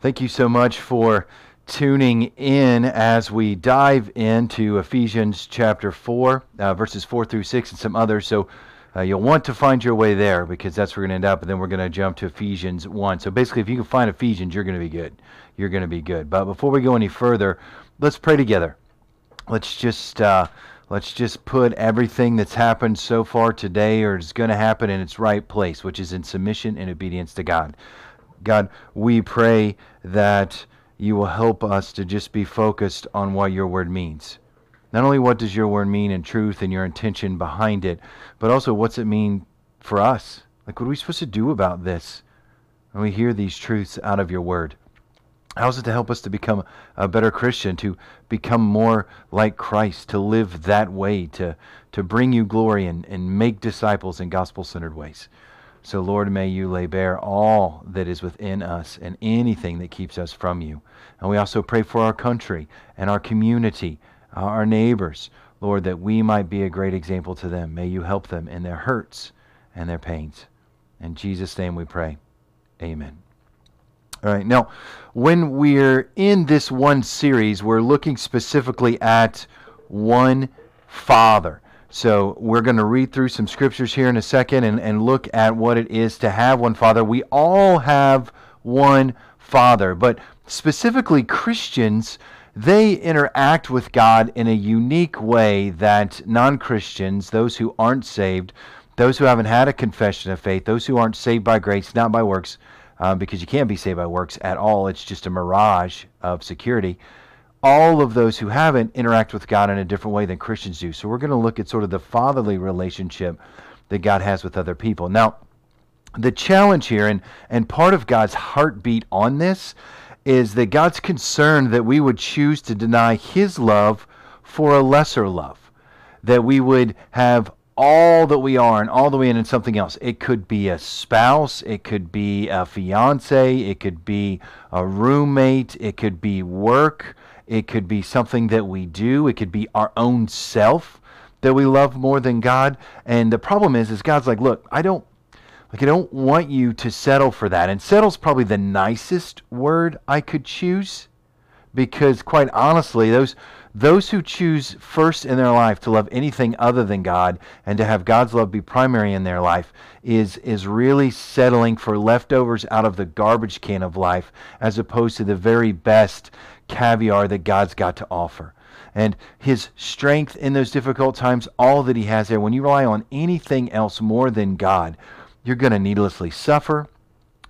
Thank you so much for tuning in as we dive into Ephesians chapter 4, uh, verses 4 through 6, and some others. So uh, you'll want to find your way there because that's where we're going to end up, and then we're going to jump to Ephesians 1. So basically, if you can find Ephesians, you're going to be good. You're going to be good. But before we go any further, let's pray together. Let's just. Uh, let's just put everything that's happened so far today or is going to happen in its right place, which is in submission and obedience to God. God, we pray that you will help us to just be focused on what your word means. Not only what does your word mean in truth and your intention behind it, but also what's it mean for us? Like, what are we supposed to do about this when we hear these truths out of your word? How is it to help us to become a better Christian, to become more like Christ, to live that way, to, to bring you glory and, and make disciples in gospel centered ways? So, Lord, may you lay bare all that is within us and anything that keeps us from you. And we also pray for our country and our community, uh, our neighbors, Lord, that we might be a great example to them. May you help them in their hurts and their pains. In Jesus' name we pray. Amen. All right, now, when we're in this one series, we're looking specifically at one Father. So we're going to read through some scriptures here in a second and, and look at what it is to have one Father. We all have one Father, but specifically Christians, they interact with God in a unique way that non Christians, those who aren't saved, those who haven't had a confession of faith, those who aren't saved by grace, not by works, um, because you can't be saved by works at all, it's just a mirage of security all of those who haven't interact with God in a different way than Christians do. So we're going to look at sort of the fatherly relationship that God has with other people. Now, the challenge here, and, and part of God's heartbeat on this, is that God's concerned that we would choose to deny His love for a lesser love. That we would have all that we are and all the way in and something else. It could be a spouse, it could be a fiance, it could be a roommate, it could be work, it could be something that we do. It could be our own self that we love more than God. And the problem is, is God's like, look, I don't like I don't want you to settle for that. And settle's probably the nicest word I could choose because quite honestly, those those who choose first in their life to love anything other than God and to have God's love be primary in their life is is really settling for leftovers out of the garbage can of life as opposed to the very best caviar that God's got to offer. And his strength in those difficult times, all that he has there, when you rely on anything else more than God, you're going to needlessly suffer.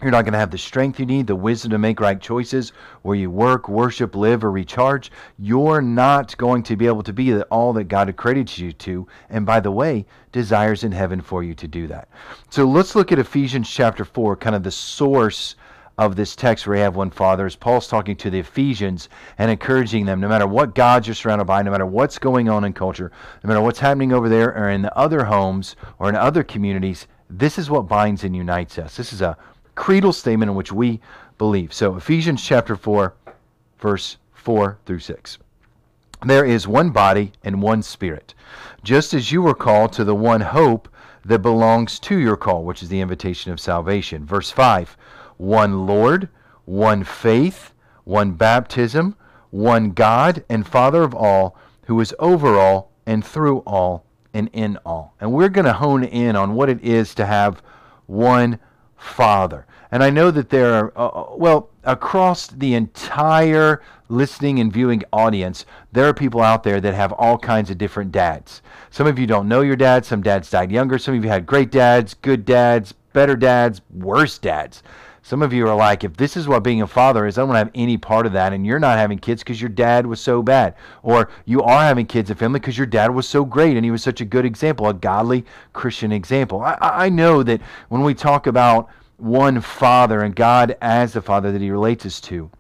You're not going to have the strength you need, the wisdom to make right choices where you work, worship, live, or recharge. You're not going to be able to be all that God accredits you to. And by the way, desires in heaven for you to do that. So let's look at Ephesians chapter 4, kind of the source of this text where we have one father is Paul's talking to the Ephesians and encouraging them no matter what gods you're surrounded by, no matter what's going on in culture, no matter what's happening over there or in the other homes or in other communities, this is what binds and unites us. This is a creedal statement in which we believe. So Ephesians chapter 4, verse 4 through 6. There is one body and one spirit, just as you were called to the one hope that belongs to your call, which is the invitation of salvation. Verse 5 one Lord, one faith, one baptism, one God and Father of all, who is over all and through all and in all. And we're going to hone in on what it is to have one Father. And I know that there are, uh, uh, well, across the entire listening and viewing audience, there are people out there that have all kinds of different dads. Some of you don't know your dad. Some dads died younger. Some of you had great dads, good dads, better dads, worse dads. Some of you are like, if this is what being a father is, I don't want to have any part of that. And you're not having kids because your dad was so bad. Or you are having kids and family because your dad was so great and he was such a good example, a godly Christian example. I, I know that when we talk about one father and God as the father that he relates us to,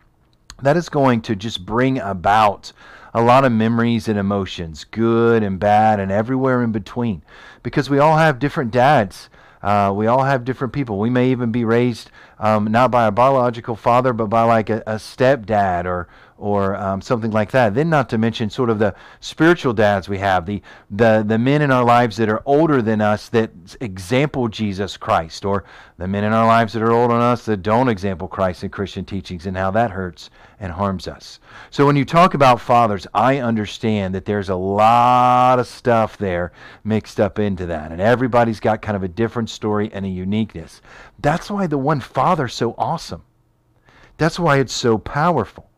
that is going to just bring about a lot of memories and emotions, good and bad, and everywhere in between. Because we all have different dads. Uh, we all have different people. We may even be raised um, not by a biological father, but by like a, a stepdad or or um, something like that. Then, not to mention sort of the spiritual dads we have, the, the, the men in our lives that are older than us that example Jesus Christ, or the men in our lives that are older than us that don't example Christ in Christian teachings and how that hurts and harms us. So, when you talk about fathers, I understand that there's a lot of stuff there mixed up into that, and everybody's got kind of a different story and a uniqueness. That's why the one father's so awesome. That's why it's so powerful.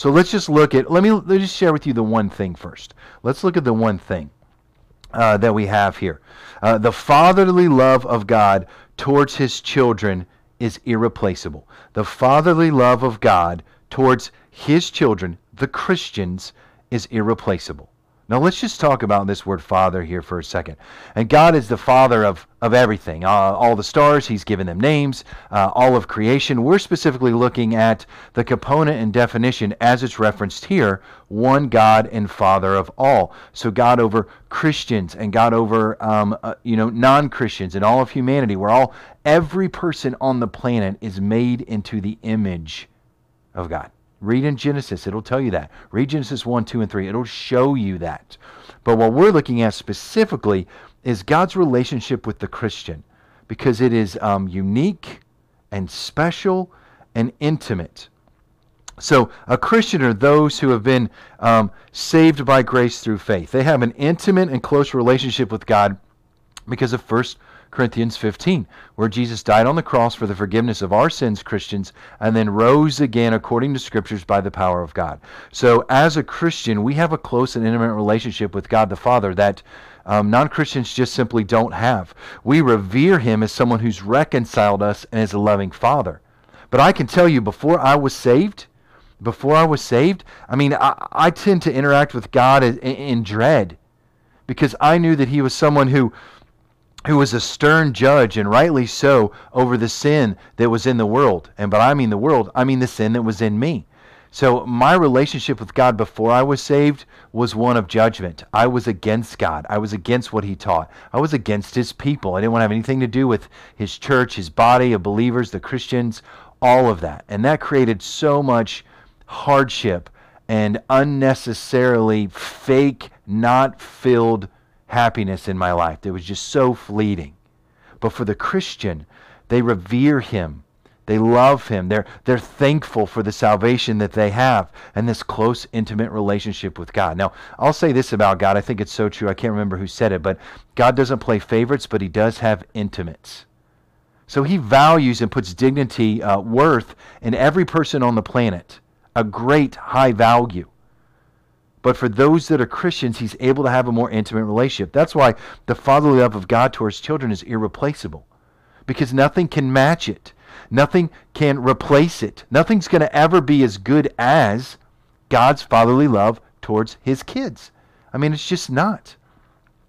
So let's just look at, let me, let me just share with you the one thing first. Let's look at the one thing uh, that we have here. Uh, the fatherly love of God towards his children is irreplaceable. The fatherly love of God towards his children, the Christians, is irreplaceable. Now let's just talk about this word Father here for a second. And God is the Father of, of everything. Uh, all the stars, He's given them names. Uh, all of creation. We're specifically looking at the component and definition as it's referenced here one God and Father of all. So God over Christians and God over um, uh, you know non Christians and all of humanity. We're all, every person on the planet is made into the image of God. Read in Genesis, it'll tell you that. Read Genesis 1, 2, and 3, it'll show you that. But what we're looking at specifically is God's relationship with the Christian because it is um, unique and special and intimate. So, a Christian are those who have been um, saved by grace through faith. They have an intimate and close relationship with God because of first Corinthians 15, where Jesus died on the cross for the forgiveness of our sins, Christians, and then rose again according to scriptures by the power of God. So, as a Christian, we have a close and intimate relationship with God the Father that um, non Christians just simply don't have. We revere Him as someone who's reconciled us and is a loving Father. But I can tell you, before I was saved, before I was saved, I mean, I, I tend to interact with God in, in dread because I knew that He was someone who who was a stern judge and rightly so over the sin that was in the world. And but I mean the world, I mean the sin that was in me. So my relationship with God before I was saved was one of judgment. I was against God. I was against what he taught. I was against his people. I didn't want to have anything to do with his church, his body of believers, the Christians, all of that. And that created so much hardship and unnecessarily fake, not filled happiness in my life that was just so fleeting. But for the Christian, they revere him. They love him. They're, they're thankful for the salvation that they have and this close, intimate relationship with God. Now, I'll say this about God. I think it's so true. I can't remember who said it, but God doesn't play favorites, but he does have intimates. So he values and puts dignity, uh, worth in every person on the planet, a great high value. But for those that are Christians, he's able to have a more intimate relationship. That's why the fatherly love of God towards children is irreplaceable. Because nothing can match it. Nothing can replace it. Nothing's going to ever be as good as God's fatherly love towards his kids. I mean, it's just not.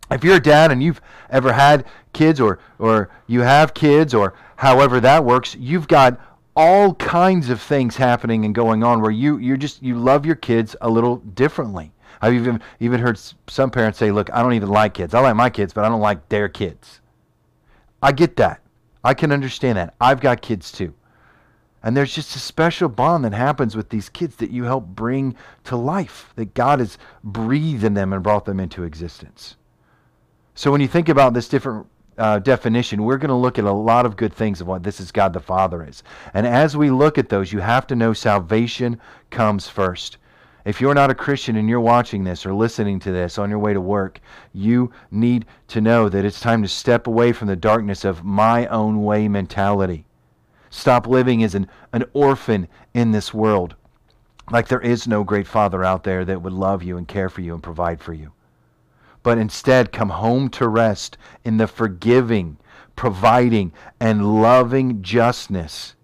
If you're a dad and you've ever had kids or, or you have kids or however that works, you've got all kinds of things happening and going on where you you just you love your kids a little differently. I've even even heard some parents say, "Look, I don't even like kids. I like my kids, but I don't like their kids." I get that. I can understand that. I've got kids too. And there's just a special bond that happens with these kids that you help bring to life, that God has breathed in them and brought them into existence. So when you think about this different uh, definition, we're going to look at a lot of good things of what this is God the Father is. And as we look at those, you have to know salvation comes first. If you're not a Christian and you're watching this or listening to this on your way to work, you need to know that it's time to step away from the darkness of my own way mentality. Stop living as an, an orphan in this world, like there is no great father out there that would love you and care for you and provide for you but instead come home to rest in the forgiving, providing, and loving justness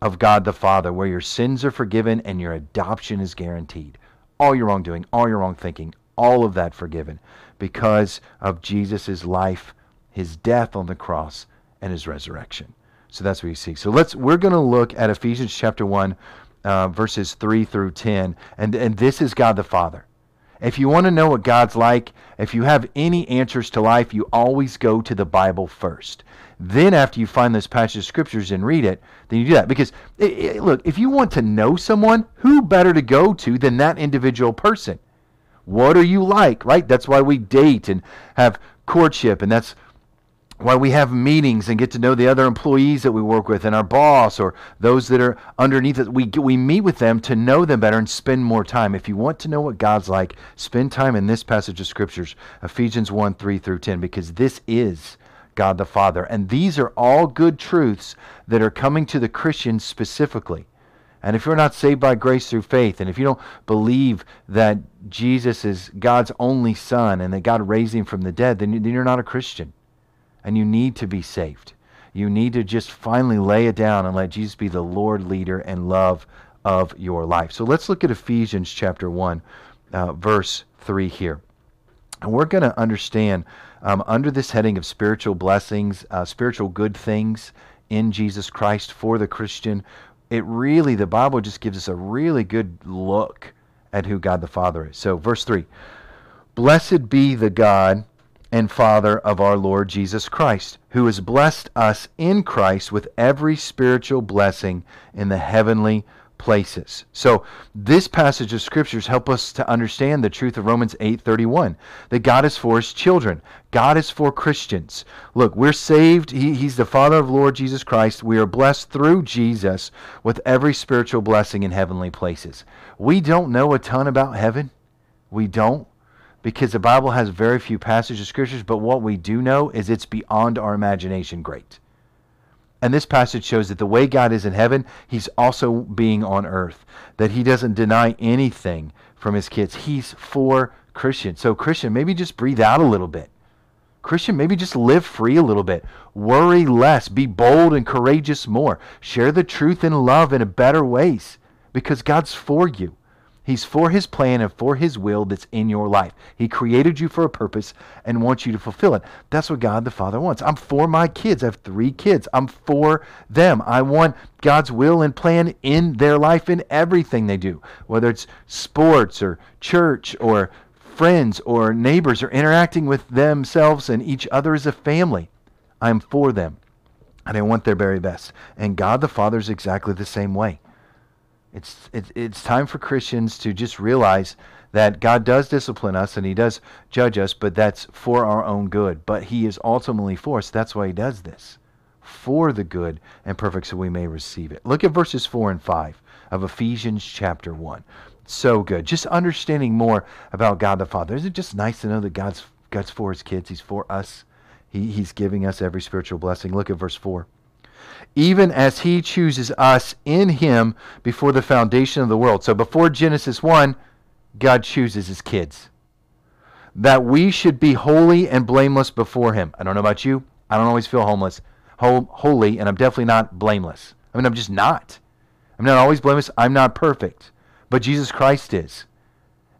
of God the Father, where your sins are forgiven and your adoption is guaranteed. All your wrongdoing, all your wrong thinking, all of that forgiven because of Jesus' life, his death on the cross, and his resurrection. So that's what you see. So let's we're going to look at Ephesians chapter 1 uh, verses 3 through 10 and and this is God the Father. If you want to know what God's like, if you have any answers to life, you always go to the Bible first. Then, after you find this passage of scriptures and read it, then you do that. Because, it, it, look, if you want to know someone, who better to go to than that individual person? What are you like, right? That's why we date and have courtship, and that's why we have meetings and get to know the other employees that we work with and our boss or those that are underneath us. We, we meet with them to know them better and spend more time. If you want to know what God's like, spend time in this passage of scriptures, Ephesians 1 3 through 10, because this is God the Father. And these are all good truths that are coming to the Christians specifically. And if you're not saved by grace through faith, and if you don't believe that Jesus is God's only Son and that God raised him from the dead, then you're not a Christian and you need to be saved. You need to just finally lay it down and let Jesus be the Lord, leader, and love of your life. So let's look at Ephesians chapter 1, uh, verse 3 here. And we're going to understand um, under this heading of spiritual blessings, uh, spiritual good things in Jesus Christ for the Christian. It really, the Bible just gives us a really good look at who God the Father is. So, verse 3 Blessed be the God and Father of our Lord Jesus Christ, who has blessed us in Christ with every spiritual blessing in the heavenly places. So this passage of scriptures help us to understand the truth of Romans 8:31 that God is for his children. God is for Christians. Look, we're saved. He, he's the Father of Lord Jesus Christ. We are blessed through Jesus with every spiritual blessing in heavenly places. We don't know a ton about heaven. We don't because the Bible has very few passages of scriptures, but what we do know is it's beyond our imagination great. And this passage shows that the way God is in heaven, he's also being on earth. That he doesn't deny anything from his kids. He's for Christian. So Christian, maybe just breathe out a little bit. Christian, maybe just live free a little bit. Worry less. Be bold and courageous more. Share the truth in love in better ways because God's for you. He's for his plan and for his will that's in your life. He created you for a purpose and wants you to fulfill it. That's what God the Father wants. I'm for my kids. I have three kids. I'm for them. I want God's will and plan in their life in everything they do, whether it's sports or church or friends or neighbors or interacting with themselves and each other as a family. I'm for them and I want their very best. And God the Father is exactly the same way. It's, it's, it's time for Christians to just realize that God does discipline us and He does judge us, but that's for our own good. But He is ultimately for us. That's why He does this. For the good and perfect so we may receive it. Look at verses 4 and 5 of Ephesians chapter 1. So good. Just understanding more about God the Father. Is it just nice to know that God's, God's for His kids? He's for us. He, he's giving us every spiritual blessing. Look at verse 4 even as he chooses us in him before the foundation of the world. So before Genesis 1, God chooses his kids. That we should be holy and blameless before him. I don't know about you. I don't always feel homeless, holy, and I'm definitely not blameless. I mean, I'm just not. I'm not always blameless. I'm not perfect. But Jesus Christ is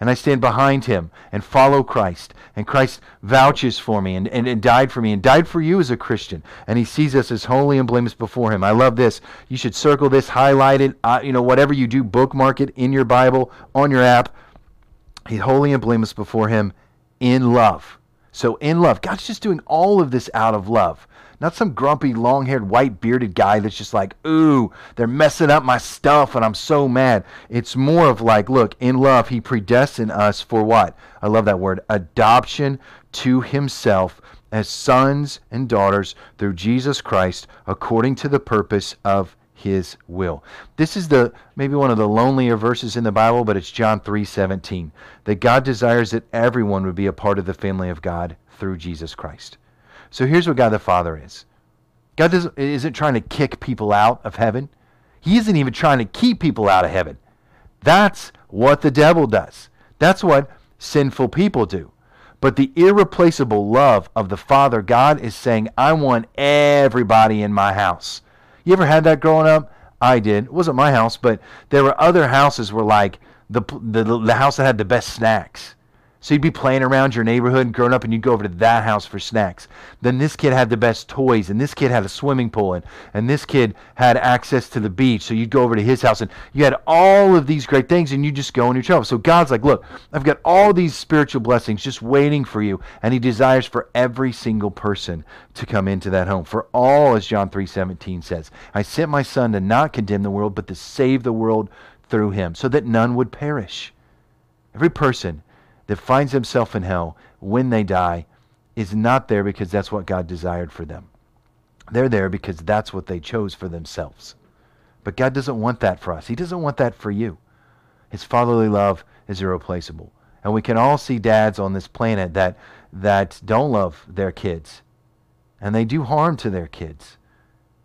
and I stand behind him and follow Christ. And Christ vouches for me and, and, and, died for me and died for you as a Christian. And he sees us as holy and blameless before him. I love this. You should circle this, highlight it, uh, you know, whatever you do, bookmark it in your Bible, on your app. He's holy and blameless before him in love. So in love. God's just doing all of this out of love. Not some grumpy, long haired, white bearded guy that's just like, ooh, they're messing up my stuff and I'm so mad. It's more of like, look, in love, he predestined us for what? I love that word adoption to himself as sons and daughters through Jesus Christ according to the purpose of his will. This is the maybe one of the lonelier verses in the Bible, but it's John 3:17. That God desires that everyone would be a part of the family of God through Jesus Christ. So here's what God the Father is God isn't trying to kick people out of heaven, He isn't even trying to keep people out of heaven. That's what the devil does. That's what sinful people do. But the irreplaceable love of the Father God is saying, I want everybody in my house. You ever had that growing up? I did. It wasn't my house, but there were other houses where like the, the, the house that had the best snacks So you'd be playing around your neighborhood and growing up, and you'd go over to that house for snacks. Then this kid had the best toys, and this kid had a swimming pool, and, and this kid had access to the beach. So you'd go over to his house, and you had all of these great things, and you just go on your travel. So God's like, look, I've got all these spiritual blessings just waiting for you, and He desires for every single person to come into that home. For all, as John three seventeen says, I sent my Son to not condemn the world, but to save the world through Him, so that none would perish. Every person that finds himself in hell when they die is not there because that's what God desired for them. They're there because that's what they chose for themselves. But God doesn't want that for us. He doesn't want that for you. His fatherly love is irreplaceable. And we can all see dads on this planet that that don't love their kids. And they do harm to their kids.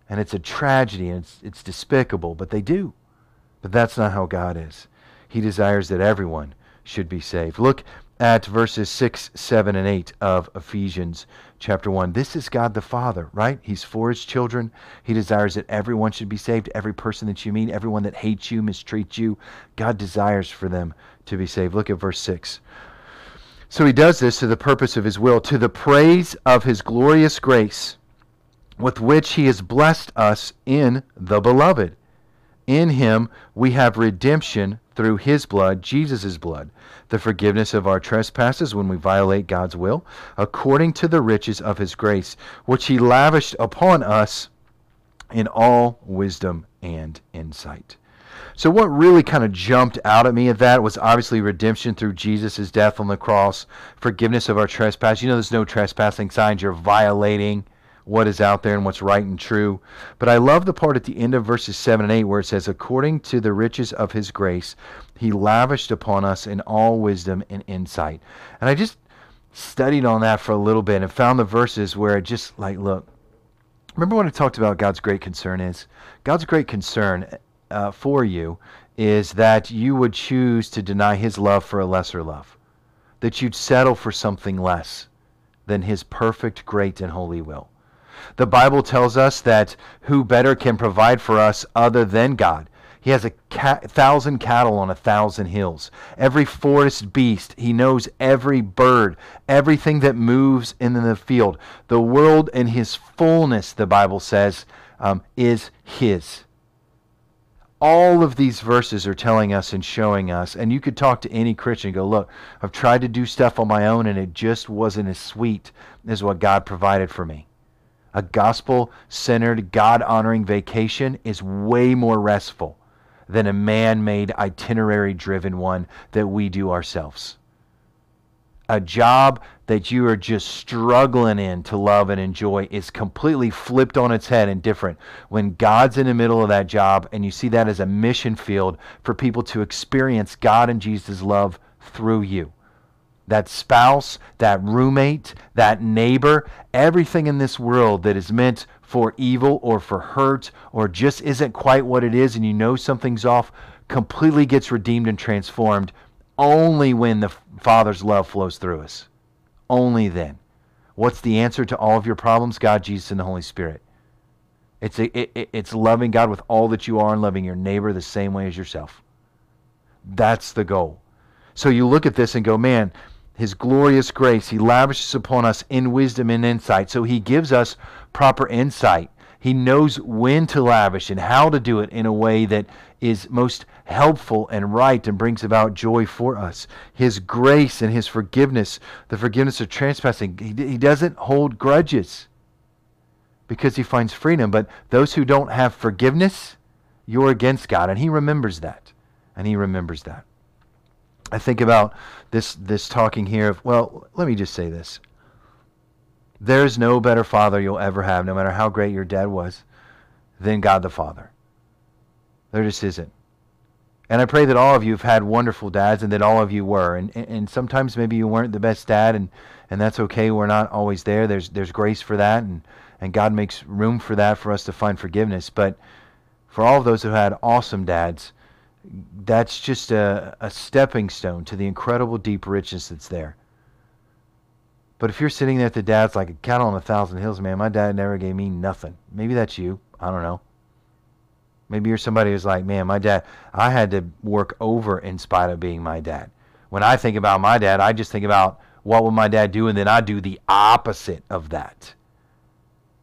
And it's a tragedy and it's it's despicable, but they do. But that's not how God is. He desires that everyone should be saved. Look at verses 6, 7, and 8 of Ephesians chapter 1. This is God the Father, right? He's for his children. He desires that everyone should be saved. Every person that you meet, everyone that hates you, mistreats you, God desires for them to be saved. Look at verse 6. So he does this to the purpose of his will, to the praise of his glorious grace, with which he has blessed us in the beloved. In him we have redemption through his blood, Jesus' blood, the forgiveness of our trespasses when we violate God's will, according to the riches of his grace, which he lavished upon us in all wisdom and insight. So, what really kind of jumped out at me at that was obviously redemption through Jesus' death on the cross, forgiveness of our trespass. You know, there's no trespassing signs you're violating what is out there and what's right and true. But I love the part at the end of verses 7 and 8 where it says, According to the riches of his grace, he lavished upon us in all wisdom and insight. And I just studied on that for a little bit and found the verses where it just like, look, remember when I talked about God's great concern is? God's great concern uh, for you is that you would choose to deny his love for a lesser love, that you'd settle for something less than his perfect, great, and holy will. The Bible tells us that who better can provide for us other than God? He has a thousand cattle on a thousand hills. Every forest beast, he knows every bird, everything that moves in the field. The world in his fullness, the Bible says, um, is his. All of these verses are telling us and showing us, and you could talk to any Christian and go, Look, I've tried to do stuff on my own and it just wasn't as sweet as what God provided for me a gospel centered, God honoring vacation is way more restful than a man made, itinerary driven one that we do ourselves. A job that you are just struggling in to love and enjoy is completely flipped on its head and different when God's in the middle of that job and you see that as a mission field for people to experience God and Jesus' love through you that spouse, that roommate, that neighbor, everything in this world that is meant for evil or for hurt or just isn't quite what it is and you know something's off completely gets redeemed and transformed only when the Father's love flows through us. Only then. What's the answer to all of your problems? God, Jesus, and the Holy Spirit. It's, a, it, it's loving God with all that you are and loving your neighbor the same way as yourself. That's the goal. So you look at this and go, man, his glorious grace he lavishes upon us in wisdom and insight. So he gives us proper insight. He knows when to lavish and how to do it in a way that is most helpful and right and brings about joy for us. His grace and his forgiveness, the forgiveness of trespassing, he, he doesn't hold grudges because he finds freedom. But those who don't have forgiveness, you're against God. And he remembers that. And he remembers that. I think about this this talking here of well, let me just say this. There's no better father you'll ever have, no matter how great your dad was, than God the Father. There just isn't. And I pray that all of you have had wonderful dads and that all of you were. And, and sometimes maybe you weren't the best dad and, and that's okay. We're not always there. There's there's grace for that and, and God makes room for that for us to find forgiveness. But for all of those who had awesome dads, that's just a, a stepping stone to the incredible deep richness that's there. But if you're sitting there at the dad's like a cattle on a thousand hills, man, my dad never gave me nothing. Maybe that's you. I don't know. Maybe you're somebody who's like, man, my dad, I had to work over in spite of being my dad. when I think about my dad, I just think about what would my dad do, and then I do the opposite of that.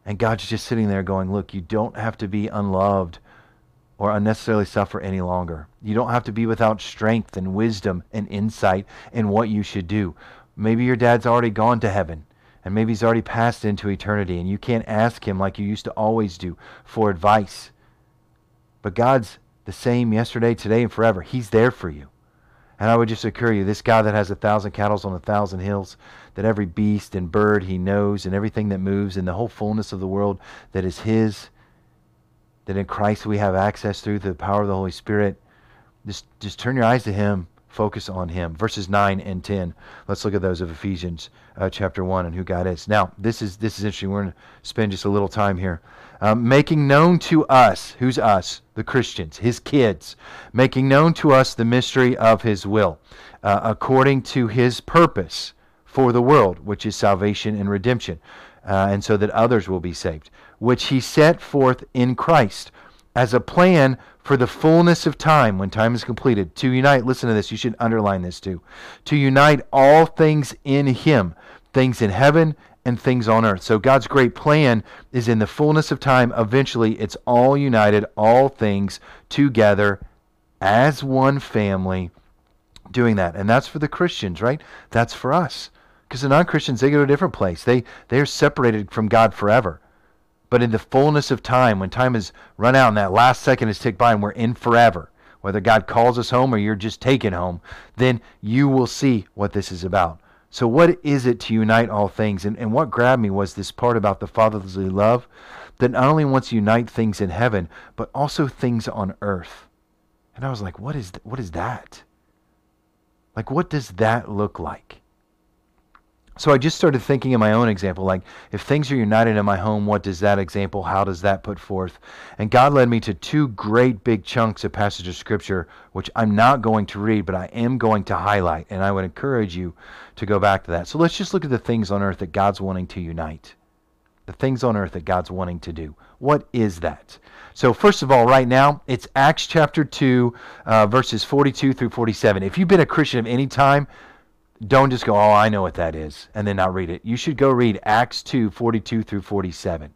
And God's just sitting there going, Look, you don't have to be unloved or unnecessarily suffer any longer. You don't have to be without strength and wisdom and insight in what you should do. Maybe your dad's already gone to heaven and maybe he's already passed into eternity and you can't ask him like you used to always do for advice. But God's the same yesterday, today, and forever. He's there for you. And I would just assure you, this God that has a thousand cattle on a thousand hills, that every beast and bird he knows, and everything that moves, and the whole fullness of the world that is his, that in Christ we have access through the power of the Holy Spirit. Just, just turn your eyes to Him. Focus on Him. Verses 9 and 10. Let's look at those of Ephesians uh, chapter 1 and who God is. Now, this is, this is interesting. We're going to spend just a little time here. Um, making known to us, who's us? The Christians, His kids. Making known to us the mystery of His will, uh, according to His purpose for the world, which is salvation and redemption, uh, and so that others will be saved which he set forth in Christ as a plan for the fullness of time when time is completed. To unite listen to this you should underline this too. To unite all things in him things in heaven and things on earth. So god's great plan is in the fullness of time eventually it's all united all things together as one family doing that. And that's for the christians right? That's for us because the non-christians they go to a different place they they're separated from god forever but in the fullness of time, when time has run out and that last second has ticked by and we're in forever, whether God calls us home or you're just taken home, then you will see what this is about. So, what is it to unite all things? And, and what grabbed me was this part about the fatherly love that not only wants to unite things in heaven, but also things on earth. And I was like, what is, th- what is that? Like, what does that look like? So I just started thinking in my own example, like if things are united in my home, what does that example, how does that put forth? And God led me to two great big chunks of passage of scripture, which I'm not going to read, but I am going to highlight, and I would encourage you to go back to that. So let's just look at the things on earth that God's wanting to unite. The things on earth that God's wanting to do. What is that? So, first of all, right now, it's Acts chapter 2, uh, verses 42 through 47. If you've been a Christian of any time, don't just go, oh, I know what that is, and then not read it. You should go read Acts 2 42 through 47.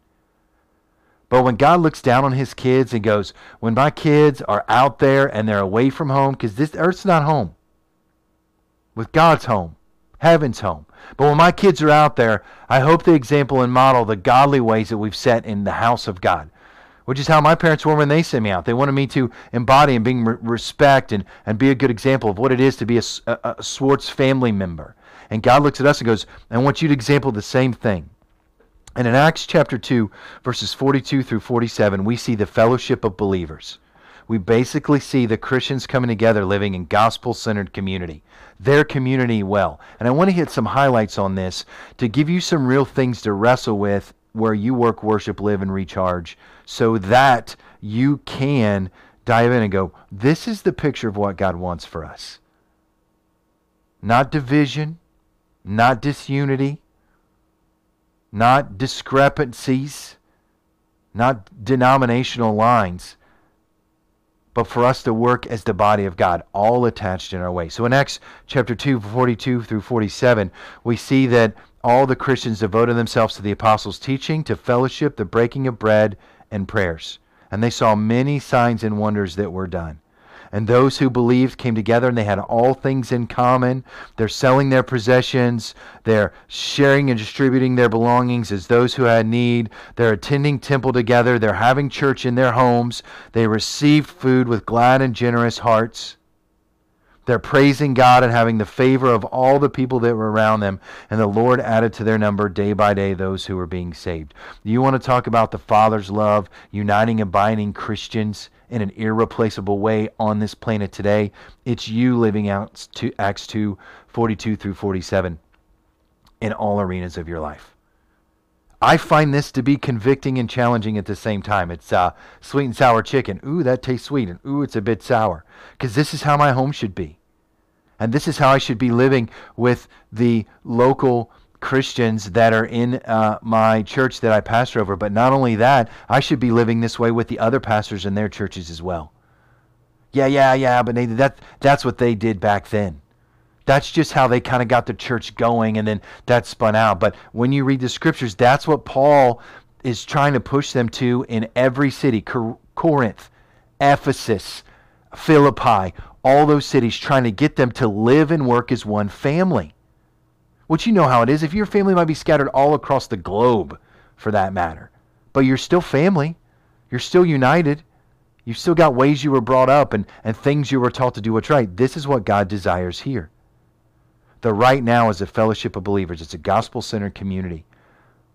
But when God looks down on his kids and goes, when my kids are out there and they're away from home, because this earth's not home. With God's home, heaven's home. But when my kids are out there, I hope they example and model the godly ways that we've set in the house of God which is how my parents were when they sent me out. They wanted me to embody and bring respect and, and be a good example of what it is to be a, a, a Swartz family member. And God looks at us and goes, I want you to example the same thing. And in Acts chapter 2, verses 42 through 47, we see the fellowship of believers. We basically see the Christians coming together living in gospel centered community, their community well. And I want to hit some highlights on this to give you some real things to wrestle with where you work, worship, live, and recharge so that you can dive in and go, this is the picture of what God wants for us. Not division, not disunity, not discrepancies, not denominational lines, but for us to work as the body of God, all attached in our way. So in Acts chapter 2, 42 through 47, we see that all the Christians devoted themselves to the apostles' teaching, to fellowship, the breaking of bread, and prayers. And they saw many signs and wonders that were done. And those who believed came together and they had all things in common. They're selling their possessions. They're sharing and distributing their belongings as those who had need. They're attending temple together. They're having church in their homes. They received food with glad and generous hearts. They're praising God and having the favor of all the people that were around them. And the Lord added to their number day by day those who were being saved. You want to talk about the Father's love, uniting and binding Christians in an irreplaceable way on this planet today? It's you living out to Acts 2 42 through 47 in all arenas of your life. I find this to be convicting and challenging at the same time. It's uh, sweet and sour chicken. Ooh, that tastes sweet, and ooh, it's a bit sour. Because this is how my home should be. And this is how I should be living with the local Christians that are in uh, my church that I pastor over. But not only that, I should be living this way with the other pastors in their churches as well. Yeah, yeah, yeah, but they, that, that's what they did back then. That's just how they kind of got the church going and then that spun out. But when you read the scriptures, that's what Paul is trying to push them to in every city Cor- Corinth, Ephesus, Philippi, all those cities, trying to get them to live and work as one family. Which you know how it is. If your family might be scattered all across the globe, for that matter, but you're still family, you're still united. You've still got ways you were brought up and, and things you were taught to do what's right. This is what God desires here. The right now is a fellowship of believers. It's a gospel centered community,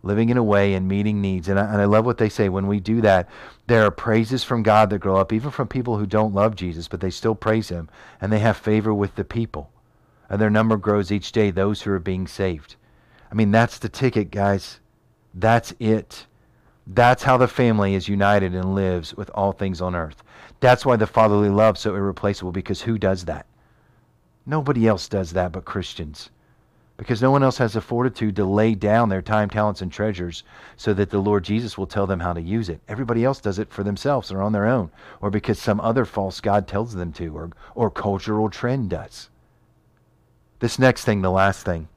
living in a way and meeting needs. And I, and I love what they say. When we do that, there are praises from God that grow up, even from people who don't love Jesus, but they still praise Him and they have favor with the people. And their number grows each day, those who are being saved. I mean, that's the ticket, guys. That's it. That's how the family is united and lives with all things on earth. That's why the fatherly love so irreplaceable because who does that? Nobody else does that but Christians. Because no one else has the fortitude to lay down their time, talents, and treasures so that the Lord Jesus will tell them how to use it. Everybody else does it for themselves or on their own, or because some other false God tells them to, or, or cultural trend does. This next thing, the last thing,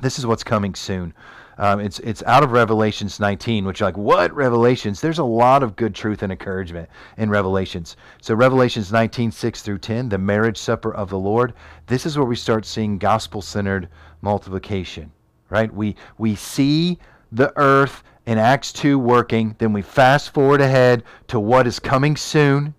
this is what's coming soon. Um, it's it's out of Revelations 19, which like what Revelations? There's a lot of good truth and encouragement in Revelations. So Revelations 19, 6 through 10, the marriage supper of the Lord. This is where we start seeing gospel-centered multiplication. Right? We we see the earth in Acts 2 working, then we fast forward ahead to what is coming soon.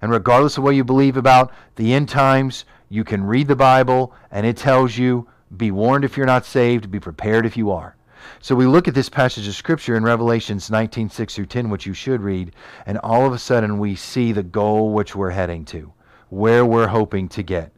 And regardless of what you believe about the end times, you can read the Bible and it tells you be warned if you're not saved, be prepared if you are. So we look at this passage of scripture in Revelations 19, 6 through 10, which you should read, and all of a sudden we see the goal which we're heading to, where we're hoping to get.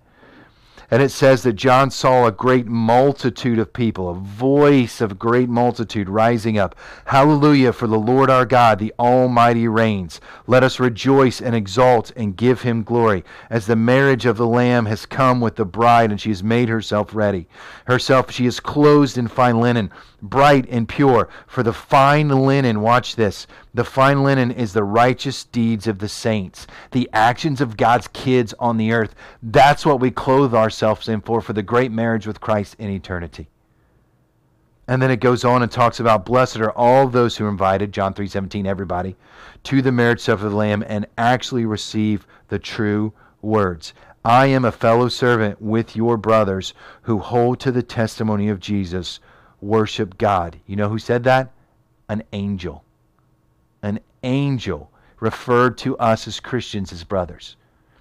And it says that John saw a great multitude of people, a voice of great multitude rising up. Hallelujah, for the Lord our God, the Almighty reigns. Let us rejoice and exult and give him glory, as the marriage of the Lamb has come with the bride, and she has made herself ready. Herself she is clothed in fine linen bright and pure. For the fine linen, watch this, the fine linen is the righteous deeds of the saints, the actions of God's kids on the earth. That's what we clothe ourselves in for, for the great marriage with Christ in eternity. And then it goes on and talks about blessed are all those who are invited, John 3:17, everybody, to the marriage supper of the Lamb and actually receive the true words. I am a fellow servant with your brothers who hold to the testimony of Jesus worship God. You know who said that? An angel. An angel referred to us as Christians as brothers.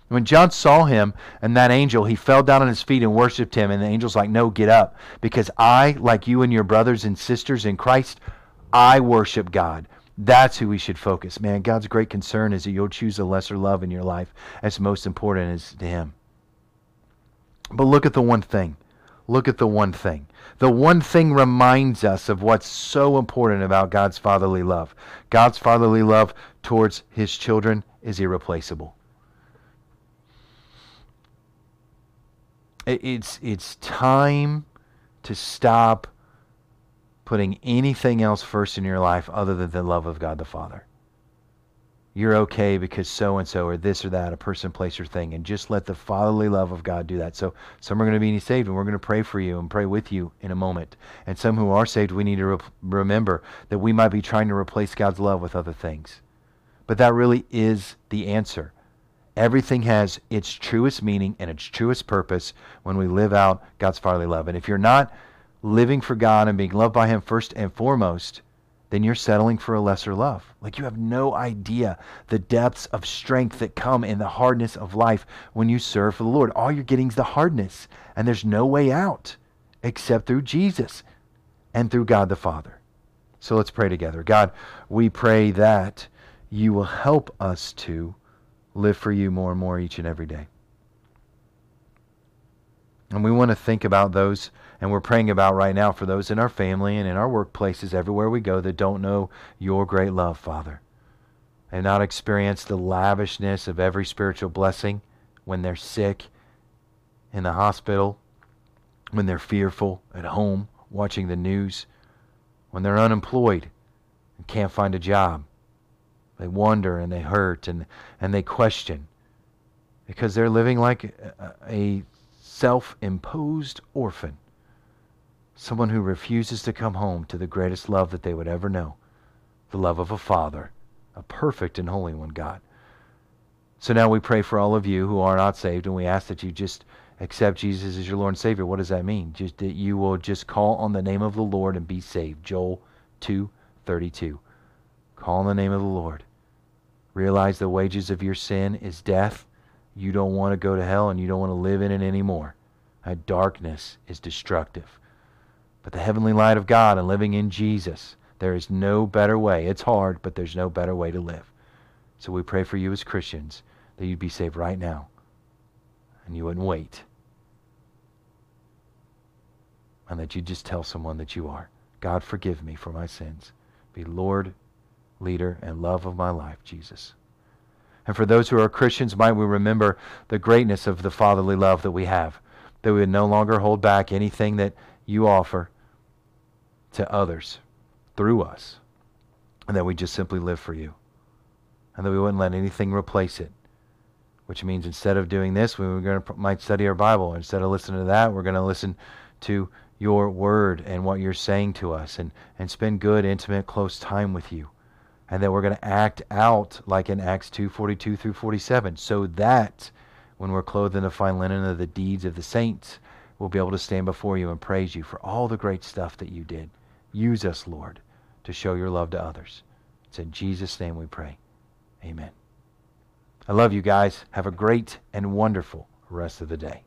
When John saw him and that angel, he fell down on his feet and worshiped him. And the angel's like, No, get up. Because I, like you and your brothers and sisters in Christ, I worship God. That's who we should focus. Man, God's great concern is that you'll choose a lesser love in your life as most important is to Him. But look at the one thing. Look at the one thing. The one thing reminds us of what's so important about God's fatherly love. God's fatherly love towards his children is irreplaceable. It's, it's time to stop putting anything else first in your life other than the love of God the Father you're okay because so and so or this or that, a person, place, or thing, and just let the fatherly love of God do that. So some are going to be saved, and we're going to pray for you and pray with you in a moment. And some who are saved, we need to re- remember that we might be trying to replace God's love with other things. But that really is the answer. Everything has its truest meaning and its truest purpose when we live out God's fatherly love. And if you're not living for God and being loved by Him first and foremost, then you're settling for a lesser love. Like you have no idea the depths of strength that come in the hardness of life when you serve for the Lord. All you're getting is the hardness, and there's no way out except through Jesus and through God the Father. So let's pray together. God, we pray that you will help us to live for you more and more each and every day. And we want to think about those and we're praying about right now for those in our family and in our workplaces, everywhere we go, that don't know your great love, Father, and not experience the lavishness of every spiritual blessing when they're sick in the hospital, when they're fearful at home watching the news, when they're unemployed and can't find a job. They wonder and they hurt and, and they question because they're living like a, a self imposed orphan, someone who refuses to come home to the greatest love that they would ever know the love of a Father, a perfect and holy one, God. So now we pray for all of you who are not saved, and we ask that you just accept Jesus as your Lord and Savior. What does that mean? Just that you will just call on the name of the Lord and be saved. Joel 2:32. Call on the name of the Lord. Realize the wages of your sin is death. You don't want to go to hell and you don't want to live in it anymore. That darkness is destructive. But the heavenly light of God and living in Jesus, there is no better way. It's hard, but there's no better way to live. So we pray for you as Christians that you'd be saved right now and you wouldn't wait. And that you'd just tell someone that you are. God, forgive me for my sins. Be Lord, leader, and love of my life, Jesus. And for those who are Christians, might we remember the greatness of the fatherly love that we have, that we would no longer hold back anything that you offer to others through us, and that we just simply live for you, and that we wouldn't let anything replace it. Which means instead of doing this, we are going to might study our Bible. Instead of listening to that, we're going to listen to your word and what you're saying to us, and and spend good, intimate, close time with you and that we're going to act out like in Acts 2:42 through 47 so that when we're clothed in the fine linen of the deeds of the saints we'll be able to stand before you and praise you for all the great stuff that you did use us lord to show your love to others. It's in Jesus name we pray. Amen. I love you guys. Have a great and wonderful rest of the day